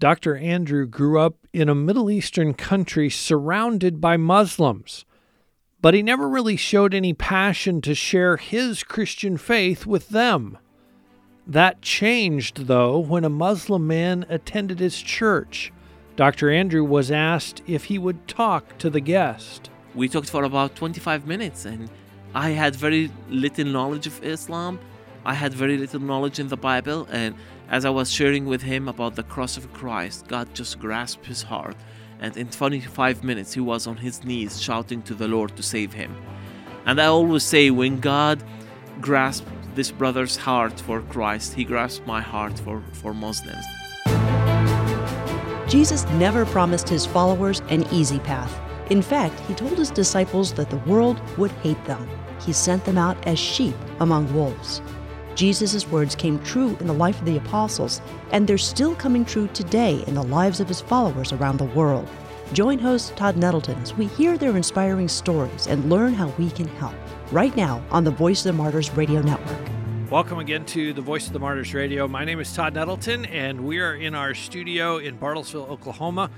Dr. Andrew grew up in a Middle Eastern country surrounded by Muslims, but he never really showed any passion to share his Christian faith with them. That changed, though, when a Muslim man attended his church. Dr. Andrew was asked if he would talk to the guest. We talked for about 25 minutes, and I had very little knowledge of Islam. I had very little knowledge in the Bible, and as I was sharing with him about the cross of Christ, God just grasped his heart. And in 25 minutes, he was on his knees shouting to the Lord to save him. And I always say, when God grasped this brother's heart for Christ, he grasped my heart for, for Muslims. Jesus never promised his followers an easy path. In fact, he told his disciples that the world would hate them. He sent them out as sheep among wolves. Jesus' words came true in the life of the apostles, and they're still coming true today in the lives of his followers around the world. Join host Todd Nettleton as we hear their inspiring stories and learn how we can help. Right now on the Voice of the Martyrs Radio Network. Welcome again to the Voice of the Martyrs Radio. My name is Todd Nettleton, and we are in our studio in Bartlesville, Oklahoma,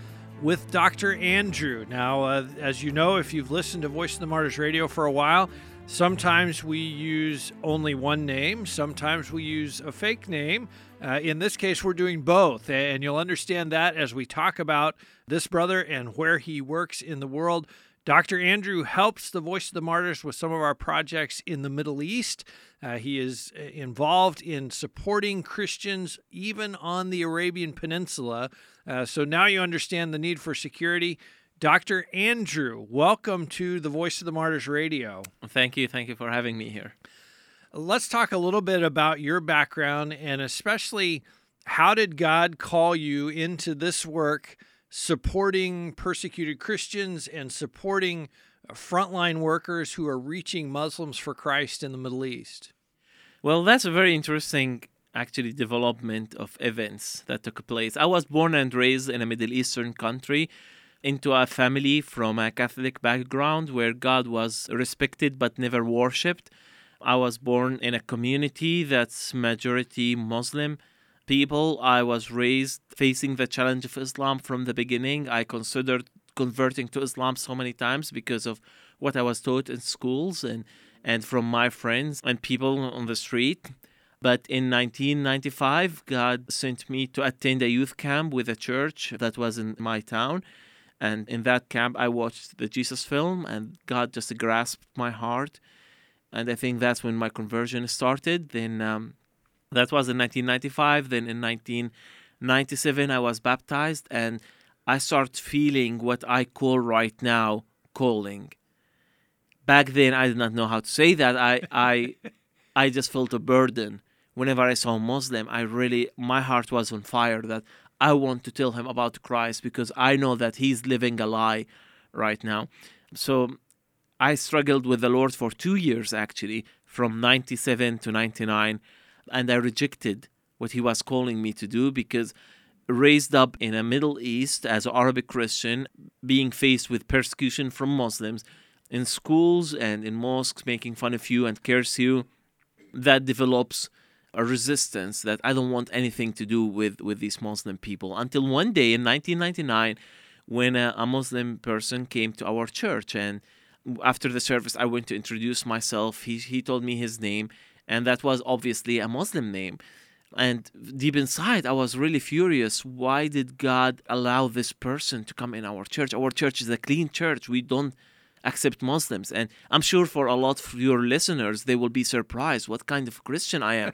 with Dr. Andrew. Now, uh, as you know, if you've listened to Voice of the Martyrs Radio for a while, Sometimes we use only one name, sometimes we use a fake name. Uh, in this case, we're doing both, and you'll understand that as we talk about this brother and where he works in the world. Dr. Andrew helps the Voice of the Martyrs with some of our projects in the Middle East. Uh, he is uh, involved in supporting Christians even on the Arabian Peninsula. Uh, so now you understand the need for security. Dr. Andrew, welcome to the Voice of the Martyrs Radio. Thank you. Thank you for having me here. Let's talk a little bit about your background and especially how did God call you into this work supporting persecuted Christians and supporting frontline workers who are reaching Muslims for Christ in the Middle East? Well, that's a very interesting actually development of events that took place. I was born and raised in a Middle Eastern country into a family from a Catholic background where God was respected but never worshipped. I was born in a community that's majority Muslim people. I was raised facing the challenge of Islam from the beginning. I considered converting to Islam so many times because of what I was taught in schools and, and from my friends and people on the street. But in 1995, God sent me to attend a youth camp with a church that was in my town. And in that camp, I watched the Jesus film, and God just grasped my heart. And I think that's when my conversion started. Then um, that was in 1995. Then in 1997, I was baptized, and I start feeling what I call right now calling. Back then, I did not know how to say that. I I I just felt a burden whenever I saw a Muslim. I really my heart was on fire that I want to tell him about Christ because I know that he's living a lie right now. So I struggled with the Lord for two years actually, from 97 to 99, and I rejected what he was calling me to do because raised up in a Middle East as an Arabic Christian, being faced with persecution from Muslims in schools and in mosques making fun of you and curse you, that develops a resistance that I don't want anything to do with with these Muslim people until one day in 1999 when a, a Muslim person came to our church and after the service I went to introduce myself. He he told me his name and that was obviously a Muslim name. And deep inside I was really furious. Why did God allow this person to come in our church? Our church is a clean church. We don't accept Muslims. And I'm sure for a lot of your listeners, they will be surprised what kind of Christian I am.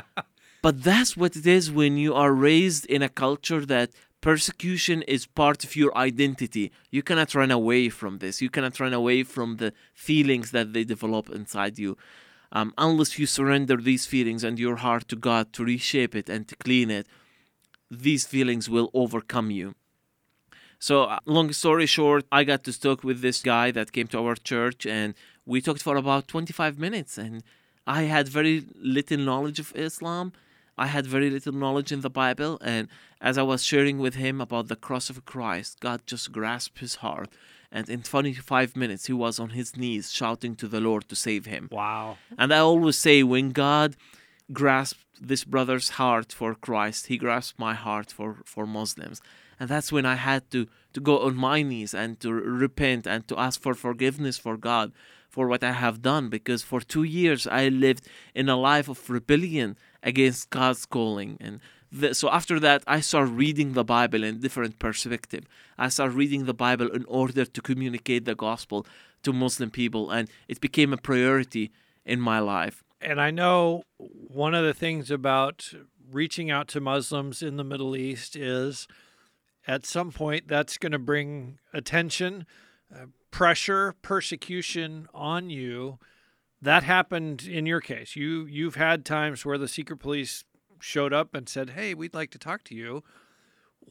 but that's what it is when you are raised in a culture that persecution is part of your identity. You cannot run away from this. You cannot run away from the feelings that they develop inside you. Um, unless you surrender these feelings and your heart to God to reshape it and to clean it, these feelings will overcome you. So, uh, long story short, I got to talk with this guy that came to our church, and we talked for about 25 minutes. And I had very little knowledge of Islam. I had very little knowledge in the Bible. And as I was sharing with him about the cross of Christ, God just grasped his heart. And in 25 minutes, he was on his knees shouting to the Lord to save him. Wow. And I always say, when God grasped this brother's heart for Christ. He grasped my heart for, for Muslims. And that's when I had to, to go on my knees and to repent and to ask for forgiveness for God for what I have done. Because for two years I lived in a life of rebellion against God's calling. And the, so after that, I started reading the Bible in different perspective. I started reading the Bible in order to communicate the gospel to Muslim people. And it became a priority in my life. And I know one of the things about reaching out to Muslims in the Middle East is at some point that's going to bring attention, uh, pressure, persecution on you. That happened in your case. You you've had times where the secret police showed up and said, "Hey, we'd like to talk to you."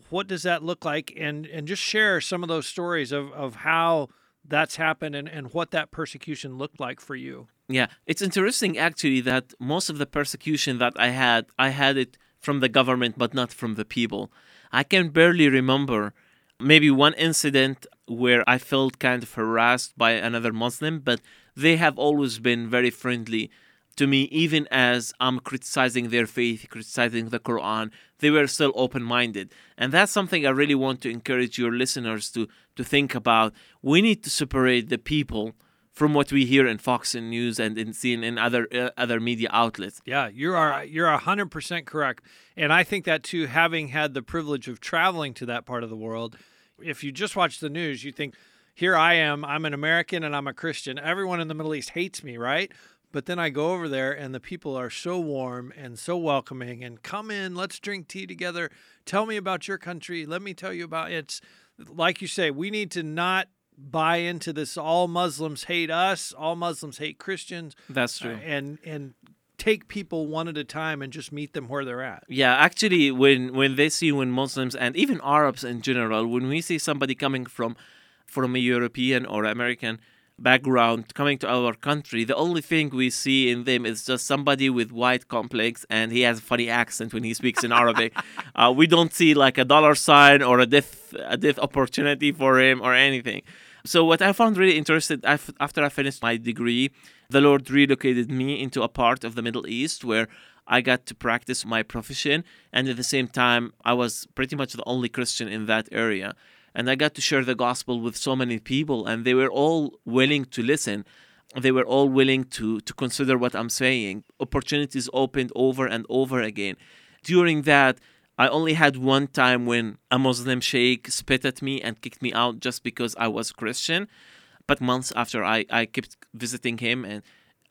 What does that look like? And and just share some of those stories of of how that's happened and, and what that persecution looked like for you. Yeah, it's interesting actually that most of the persecution that I had, I had it from the government, but not from the people. I can barely remember maybe one incident where I felt kind of harassed by another Muslim, but they have always been very friendly to me, even as I'm criticizing their faith, criticizing the Quran, they were still open minded. And that's something I really want to encourage your listeners to, to think about. We need to separate the people from what we hear in Fox and News and in CNN other uh, other media outlets. Yeah, you are you're hundred percent correct, and I think that too. Having had the privilege of traveling to that part of the world, if you just watch the news, you think, "Here I am. I'm an American and I'm a Christian. Everyone in the Middle East hates me, right?" But then I go over there and the people are so warm and so welcoming and come in, let's drink tea together. Tell me about your country. Let me tell you about it's like you say, we need to not buy into this all Muslims hate us, all Muslims hate Christians. That's true. Uh, and and take people one at a time and just meet them where they're at. Yeah, actually when when they see when Muslims and even Arabs in general, when we see somebody coming from from a European or American background coming to our country, the only thing we see in them is just somebody with white complex and he has a funny accent when he speaks in Arabic. uh, we don't see like a dollar sign or a death a death opportunity for him or anything. So what I found really interesting after I finished my degree, the Lord relocated me into a part of the Middle East where I got to practice my profession, and at the same time, I was pretty much the only Christian in that area and I got to share the gospel with so many people, and they were all willing to listen. They were all willing to to consider what I'm saying. Opportunities opened over and over again. During that, I only had one time when a Muslim sheikh spit at me and kicked me out just because I was Christian. But months after, I, I kept visiting him and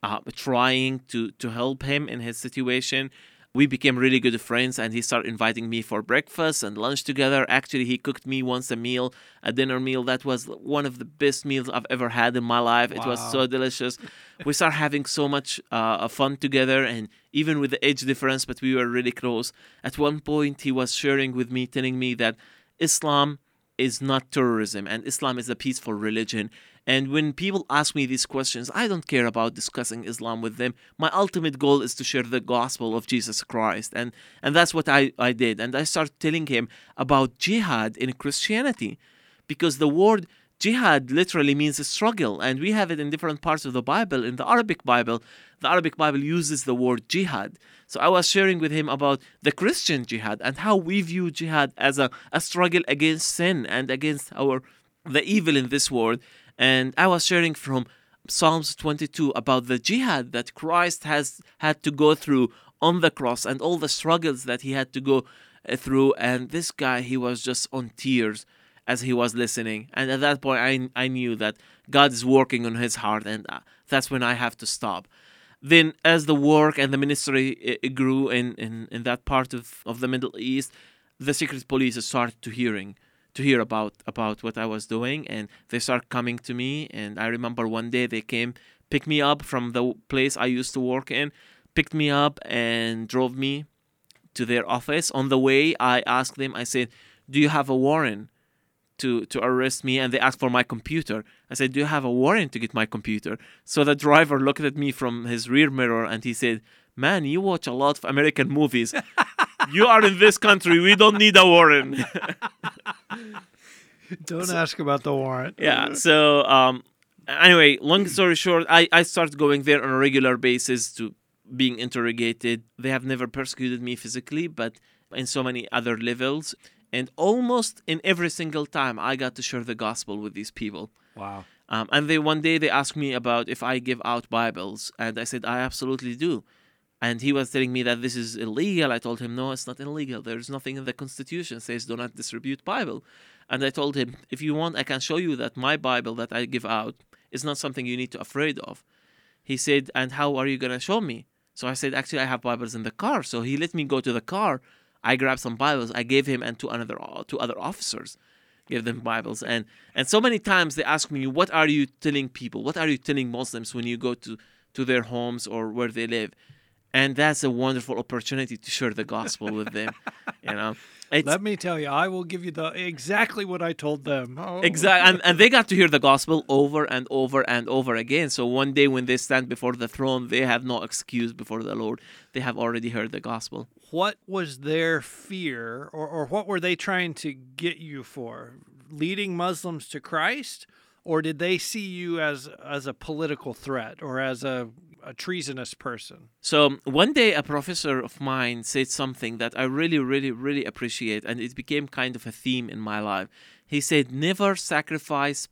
uh, trying to, to help him in his situation we became really good friends and he started inviting me for breakfast and lunch together actually he cooked me once a meal a dinner meal that was one of the best meals i've ever had in my life wow. it was so delicious we started having so much uh, fun together and even with the age difference but we were really close at one point he was sharing with me telling me that islam is not terrorism and islam is a peaceful religion and when people ask me these questions, I don't care about discussing Islam with them. My ultimate goal is to share the gospel of Jesus Christ. And, and that's what I, I did. And I started telling him about jihad in Christianity because the word jihad literally means a struggle. And we have it in different parts of the Bible. In the Arabic Bible, the Arabic Bible uses the word jihad. So I was sharing with him about the Christian jihad and how we view jihad as a, a struggle against sin and against our the evil in this world and I was sharing from Psalms 22 about the jihad that Christ has had to go through on the cross and all the struggles that he had to go uh, through. And this guy, he was just on tears as he was listening. And at that point, I, I knew that God is working on his heart, and uh, that's when I have to stop. Then, as the work and the ministry grew in, in, in that part of, of the Middle East, the secret police started to hearing to hear about about what I was doing, and they start coming to me. And I remember one day they came, picked me up from the place I used to work in, picked me up and drove me to their office. On the way, I asked them. I said, "Do you have a warrant?" To, to arrest me and they asked for my computer. I said, Do you have a warrant to get my computer? So the driver looked at me from his rear mirror and he said, Man, you watch a lot of American movies. you are in this country. We don't need a warrant. don't so, ask about the warrant. Yeah. So, um, anyway, long story short, I, I started going there on a regular basis to being interrogated. They have never persecuted me physically, but in so many other levels. And almost in every single time, I got to share the gospel with these people. Wow. Um, and they one day they asked me about if I give out Bibles, and I said I absolutely do. And he was telling me that this is illegal. I told him no, it's not illegal. There's nothing in the Constitution says do not distribute Bible. And I told him if you want, I can show you that my Bible that I give out is not something you need to afraid of. He said, and how are you gonna show me? So I said, actually, I have Bibles in the car. So he let me go to the car. I grabbed some Bibles. I gave him and to another to other officers give them Bibles. And and so many times they ask me, what are you telling people? What are you telling Muslims when you go to to their homes or where they live? And that's a wonderful opportunity to share the gospel with them. You know, it's, Let me tell you, I will give you the exactly what I told them. Oh. Exactly, and, and they got to hear the gospel over and over and over again. So one day when they stand before the throne, they have no excuse before the Lord. They have already heard the gospel. What was their fear, or, or what were they trying to get you for? Leading Muslims to Christ, or did they see you as as a political threat or as a a treasonous person. So one day, a professor of mine said something that I really, really, really appreciate, and it became kind of a theme in my life. He said, Never sacrifice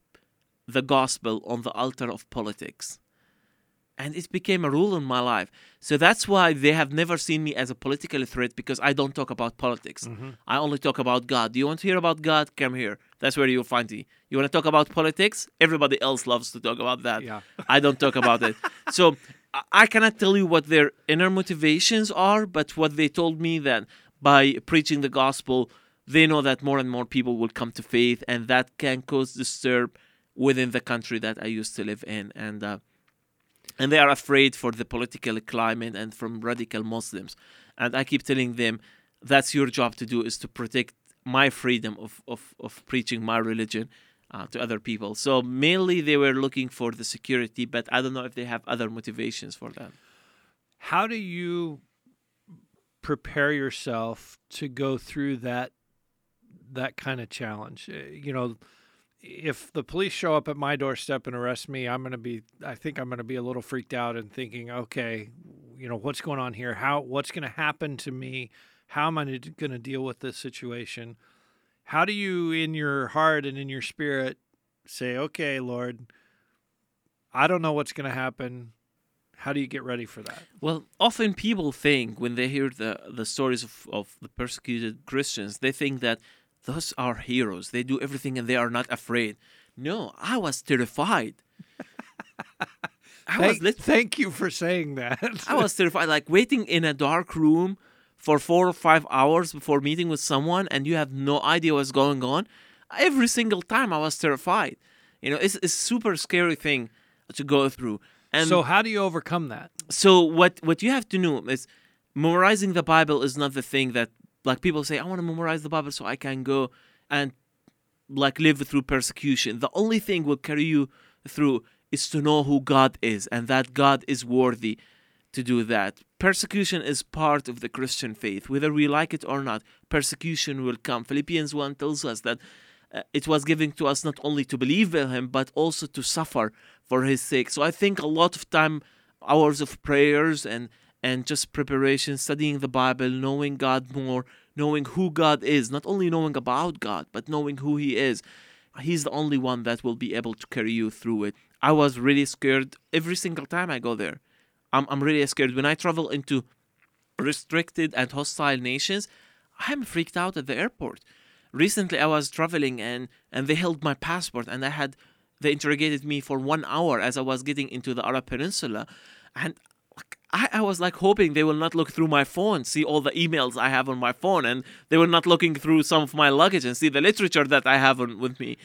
the gospel on the altar of politics. And it became a rule in my life. So that's why they have never seen me as a political threat because I don't talk about politics. Mm-hmm. I only talk about God. Do you want to hear about God? Come here. That's where you'll find me. You want to talk about politics? Everybody else loves to talk about that. Yeah. I don't talk about it. So I cannot tell you what their inner motivations are, but what they told me that by preaching the gospel, they know that more and more people will come to faith, and that can cause disturb within the country that I used to live in, and uh, and they are afraid for the political climate and from radical Muslims. And I keep telling them that's your job to do is to protect my freedom of of, of preaching my religion uh, to other people. So mainly they were looking for the security, but I don't know if they have other motivations for that. How do you prepare yourself to go through that that kind of challenge? Uh, you know, if the police show up at my doorstep and arrest me, I'm going to be I think I'm going to be a little freaked out and thinking, okay, you know, what's going on here? How what's going to happen to me? How am I going to deal with this situation? How do you in your heart and in your spirit say okay lord i don't know what's going to happen. How do you get ready for that? Well often people think when they hear the, the stories of, of the persecuted christians they think that those are heroes. They do everything and they are not afraid. No i was terrified. I thank, was thank you for saying that. I was terrified like waiting in a dark room for four or five hours before meeting with someone and you have no idea what's going on every single time i was terrified. You know it's, it's a super scary thing to go through. And so how do you overcome that? So what what you have to know is memorizing the bible is not the thing that like people say i want to memorize the bible so i can go and like live through persecution. The only thing will carry you through is to know who god is and that god is worthy to do that. Persecution is part of the Christian faith. Whether we like it or not, persecution will come. Philippians 1 tells us that uh, it was given to us not only to believe in Him, but also to suffer for His sake. So I think a lot of time, hours of prayers and and just preparation, studying the Bible, knowing God more, knowing who God is, not only knowing about God, but knowing who He is. He's the only one that will be able to carry you through it. I was really scared every single time I go there. I'm, I'm really scared. When I travel into restricted and hostile nations, I'm freaked out at the airport. Recently, I was traveling and, and they held my passport and I had they interrogated me for one hour as I was getting into the Arab Peninsula, and I, I was like hoping they will not look through my phone, see all the emails I have on my phone, and they were not looking through some of my luggage and see the literature that I have on, with me.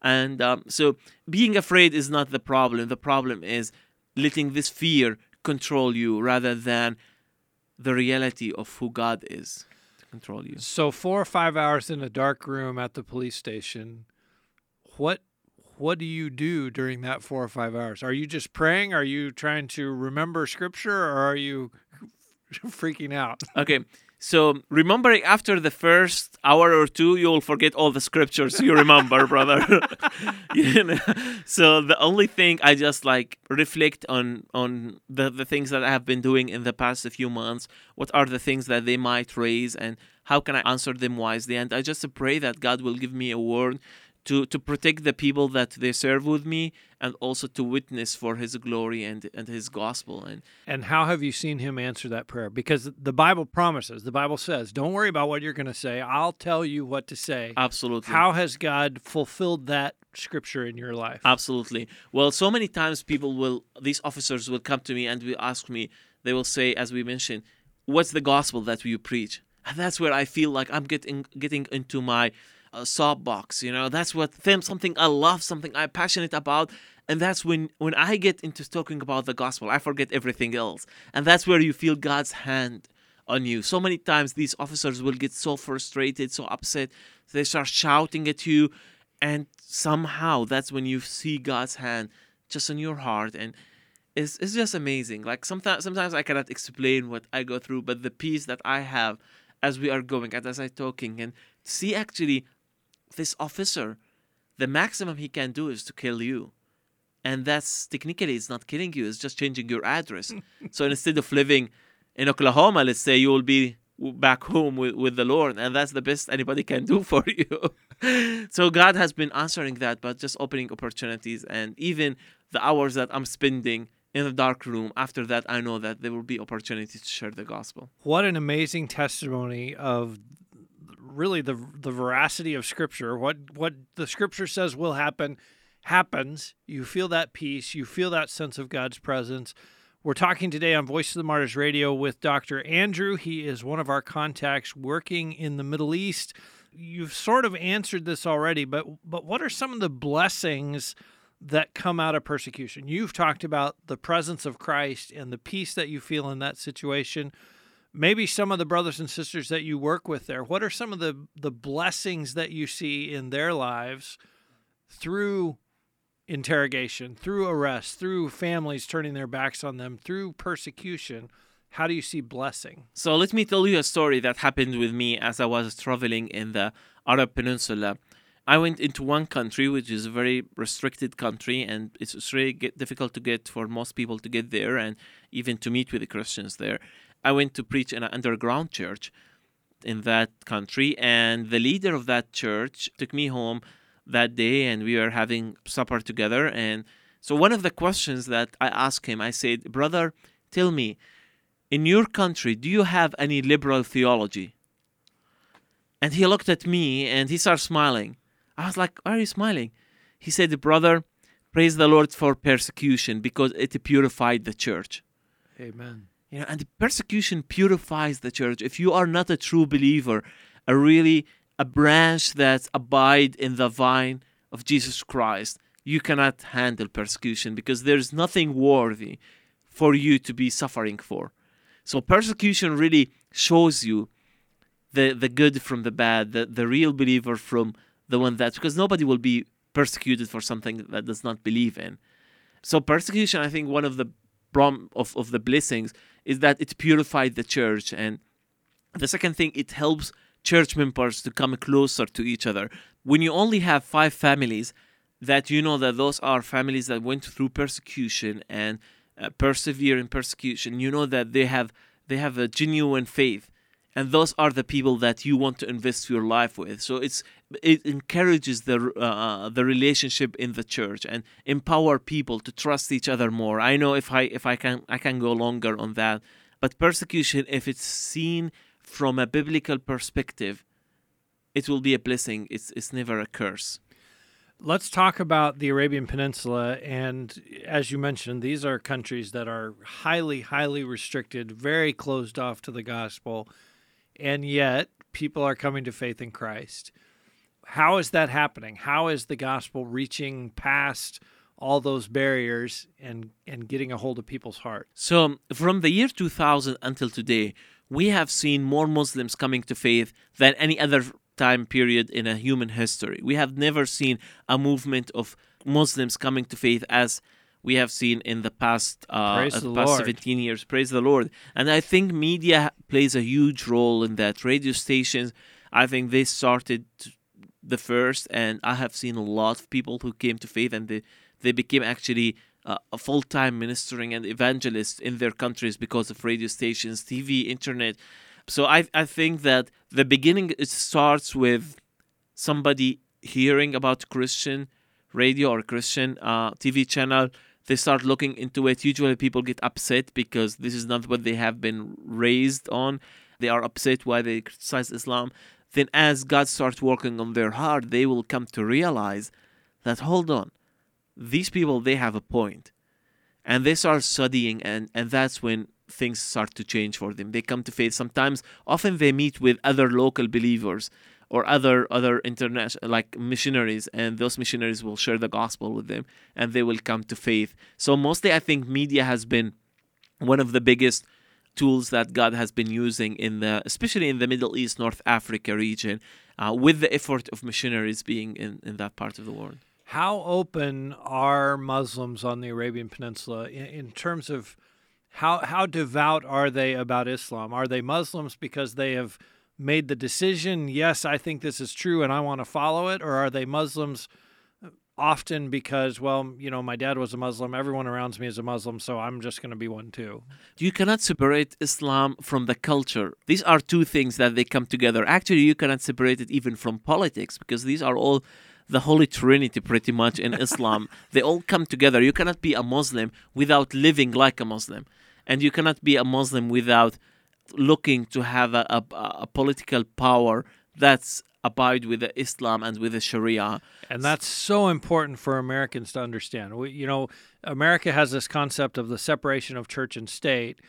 And um, so, being afraid is not the problem. The problem is letting this fear control you rather than the reality of who God is to control you. So four or five hours in a dark room at the police station, what what do you do during that four or five hours? Are you just praying? Are you trying to remember scripture or are you freaking out? Okay. So remember, after the first hour or two, you'll forget all the scriptures you remember, brother. you know? So the only thing I just like reflect on on the, the things that I have been doing in the past few months. What are the things that they might raise and how can I answer them wisely? And I just pray that God will give me a word to, to protect the people that they serve with me and also to witness for his glory and, and his gospel. And and how have you seen him answer that prayer? Because the bible promises the bible says don't worry about what you're going to say. I'll tell you what to say. Absolutely. How has god fulfilled that scripture in your life? Absolutely. Well so many times people will these officers will come to me and will ask me they will say as we mentioned what's the gospel that you preach? And that's where i feel like i'm getting getting into my uh, soapbox. You know, that's what them something I love, something I'm passionate about, and that's when when I get into talking about the gospel, I forget everything else, and that's where you feel God's hand on you. So many times these officers will get so frustrated, so upset, they start shouting at you, and somehow that's when you see God's hand just on your heart and. It's, it's just amazing. Like sometimes sometimes I cannot explain what I go through, but the peace that I have as we are going and as I talking and see actually this officer, the maximum he can do is to kill you. And that's technically it's not killing you, it's just changing your address. so instead of living in Oklahoma, let's say you will be back home with, with the Lord, and that's the best anybody can do for you. so God has been answering that, but just opening opportunities and even the hours that I'm spending in the dark room after that i know that there will be opportunities to share the gospel what an amazing testimony of really the the veracity of Scripture. What what the Scripture says will happen happens. You feel that peace. You feel that sense of God's presence. We're talking today on Voice of the Martyrs Radio with Dr. Andrew. He is one of our contacts working in the Middle East. You've sort of answered this already, but but what are some of the blessings that come out of persecution? You've talked about the presence of Christ and the peace that you feel in that situation maybe some of the brothers and sisters that you work with there what are some of the the blessings that you see in their lives through interrogation through arrest through families turning their backs on them through persecution? How do you see blessing? So let me tell you a story that happened with me as i was traveling in the arab peninsula. I went into one country, which is a very restricted country, and it's really difficult to get for most people to get there, and even to meet with the Christians there. I went to preach in an underground church in that country, and the leader of that church took me home that day, and we were having supper together. And so, one of the questions that I asked him, I said, Brother, tell me, in your country, do you have any liberal theology? And he looked at me and he started smiling. I was like, Why are you smiling? He said, Brother, praise the Lord for persecution because it purified the church. Amen. You know, and persecution purifies the church. If you are not a true believer, a really a branch that abide in the vine of Jesus Christ, you cannot handle persecution because there's nothing worthy for you to be suffering for. So persecution really shows you the the good from the bad, the, the real believer from the one that because nobody will be persecuted for something that does not believe in. So persecution, I think one of the of, of the blessings is that it purified the church. And the second thing, it helps church members to come closer to each other. When you only have five families, that you know that those are families that went through persecution and uh, persevere in persecution. You know that they have they have a genuine faith and those are the people that you want to invest your life with. So it's it encourages the uh, uh, the relationship in the church and empower people to trust each other more. I know if i if i can i can go longer on that but persecution if it's seen from a biblical perspective it will be a blessing. It's it's never a curse. Let's talk about the Arabian Peninsula. And as you mentioned, these are countries that are highly, highly restricted, very closed off to the gospel and yet people are coming to faith in Christ. How is that happening? How is the gospel reaching past all those barriers and and getting a hold of people's hearts? So, from the year 2000 until today, we have seen more Muslims coming to faith than any other time period in a human history. We have never seen a movement of Muslims coming to faith as we have seen in the past uh, uh, the past Lord. 17 years. Praise the Lord. And I think media plays a huge role in that. Radio stations, I think they started the first, and I have seen a lot of people who came to faith and they, they became actually uh, a full time ministering and evangelists in their countries because of radio stations, TV, internet. So I, I think that the beginning it starts with somebody hearing about Christian radio or Christian uh, TV channel. They start looking into it. Usually, people get upset because this is not what they have been raised on. They are upset why they criticize Islam. Then, as God starts working on their heart, they will come to realize that hold on, these people they have a point, and they start studying, and and that's when things start to change for them. They come to faith. Sometimes, often they meet with other local believers or other other international like missionaries and those missionaries will share the gospel with them and they will come to faith so mostly i think media has been one of the biggest tools that god has been using in the especially in the middle east north africa region uh, with the effort of missionaries being in, in that part of the world How open are Muslims on the Arabian Peninsula in, in terms of how how devout are they about Islam? Are they Muslims because they have made the decision, yes, I think this is true and I want to follow it, or are they Muslims uh, often because, well, you know, my dad was a Muslim, everyone around me is a Muslim, so I'm just going to be one too? you cannot separate Islam from the culture. These are two things that they come together. Actually, you cannot separate it even from politics because these are all the Holy Trinity pretty much in Islam. they all come together. You cannot be a Muslim without living like a Muslim. And you cannot be a Muslim without looking to have a, a, a political power that's abide with the Islam and with the Sharia. And that's so important for Americans to understand. We, you know, America has this concept of the separation of church and state.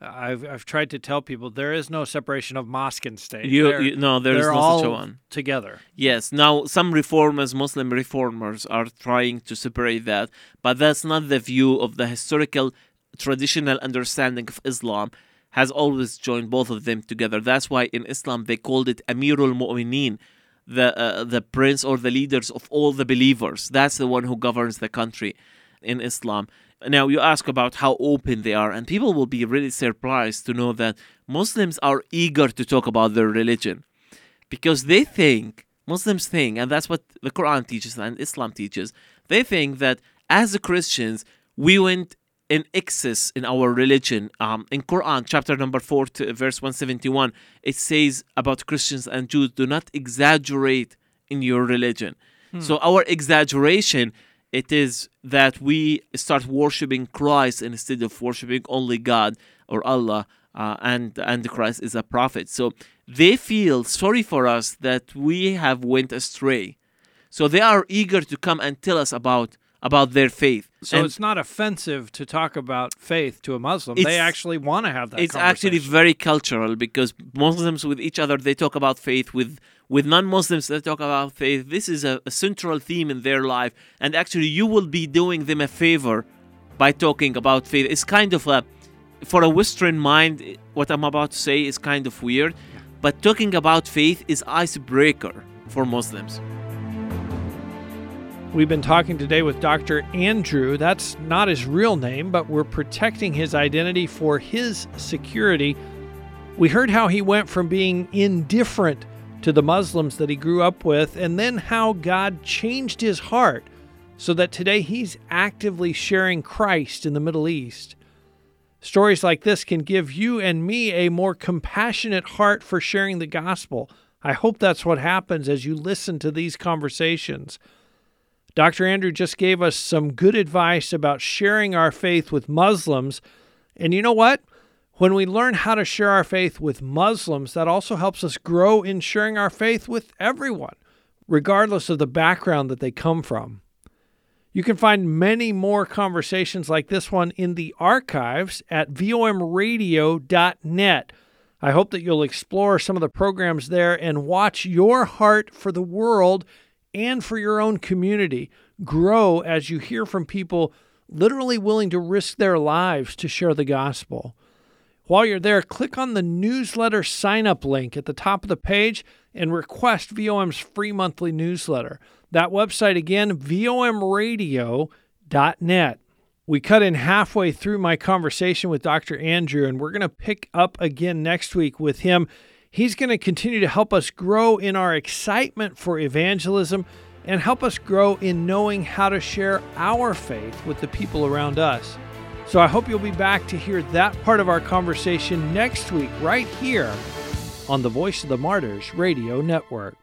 I've I've tried to tell people there is no separation of mosque and state. You, you no, there is no all such a one. together. Yes. Now, some reformers, Muslim reformers, are trying to separate that, but that's not the view of the historical, traditional understanding of Islam. Has always joined both of them together. That's why in Islam they called it Amirul Mu'mineen, the uh, the prince or the leaders of all the believers. That's the one who governs the country in Islam. Now you ask about how open they are, and people will be really surprised to know that Muslims are eager to talk about their religion because they think Muslims think, and that's what the Quran teaches and Islam teaches. They think that as the Christians we went in excess in our religion. Um, in Quran chapter number four, to verse one seventy one, it says about Christians and Jews: do not exaggerate in your religion. So our exaggeration it is that we start worshiping Christ instead of worshiping only God or Allah, uh, and and Christ is a prophet. So they feel sorry for us that we have went astray. So they are eager to come and tell us about about their faith. So And it's not offensive to talk about faith to a Muslim. They actually want to have that. it's actually very cultural because Muslims with each other they talk about faith with with non-Muslims they talk about faith. This is a, a central theme in their life, and actually you will be doing them a favor by talking about faith. It's kind of a for a Western mind, what I'm about to say is kind of weird, but talking about faith is icebreaker for Muslims. We've been talking today with Dr. Andrew. That's not his real name, but we're protecting his identity for his security. We heard how he went from being indifferent to the Muslims that he grew up with, and then how God changed his heart so that today he's actively sharing Christ in the Middle East. Stories like this can give you and me a more compassionate heart for sharing the gospel. I hope that's what happens as you listen to these conversations. Dr. Andrew just gave us some good advice about sharing our faith with Muslims. And you know what? When we learn how to share our faith with Muslims, that also helps us grow in sharing our faith with everyone, regardless of the background that they come from. You can find many more conversations like this one in the archives at vomradio.net. I hope that you'll explore some of the programs there and watch your heart for the world and for your own community grow as you hear from people literally willing to risk their lives to share the gospel. While you're there, click on the newsletter sign up link at the top of the page and request VOM's free monthly newsletter. That website again, vomradio.net. We cut in halfway through my conversation with Dr. Andrew, and we're going to pick up again next week with him. He's going to continue to help us grow in our excitement for evangelism and help us grow in knowing how to share our faith with the people around us. So I hope you'll be back to hear that part of our conversation next week, right here on the Voice of the Martyrs Radio Network.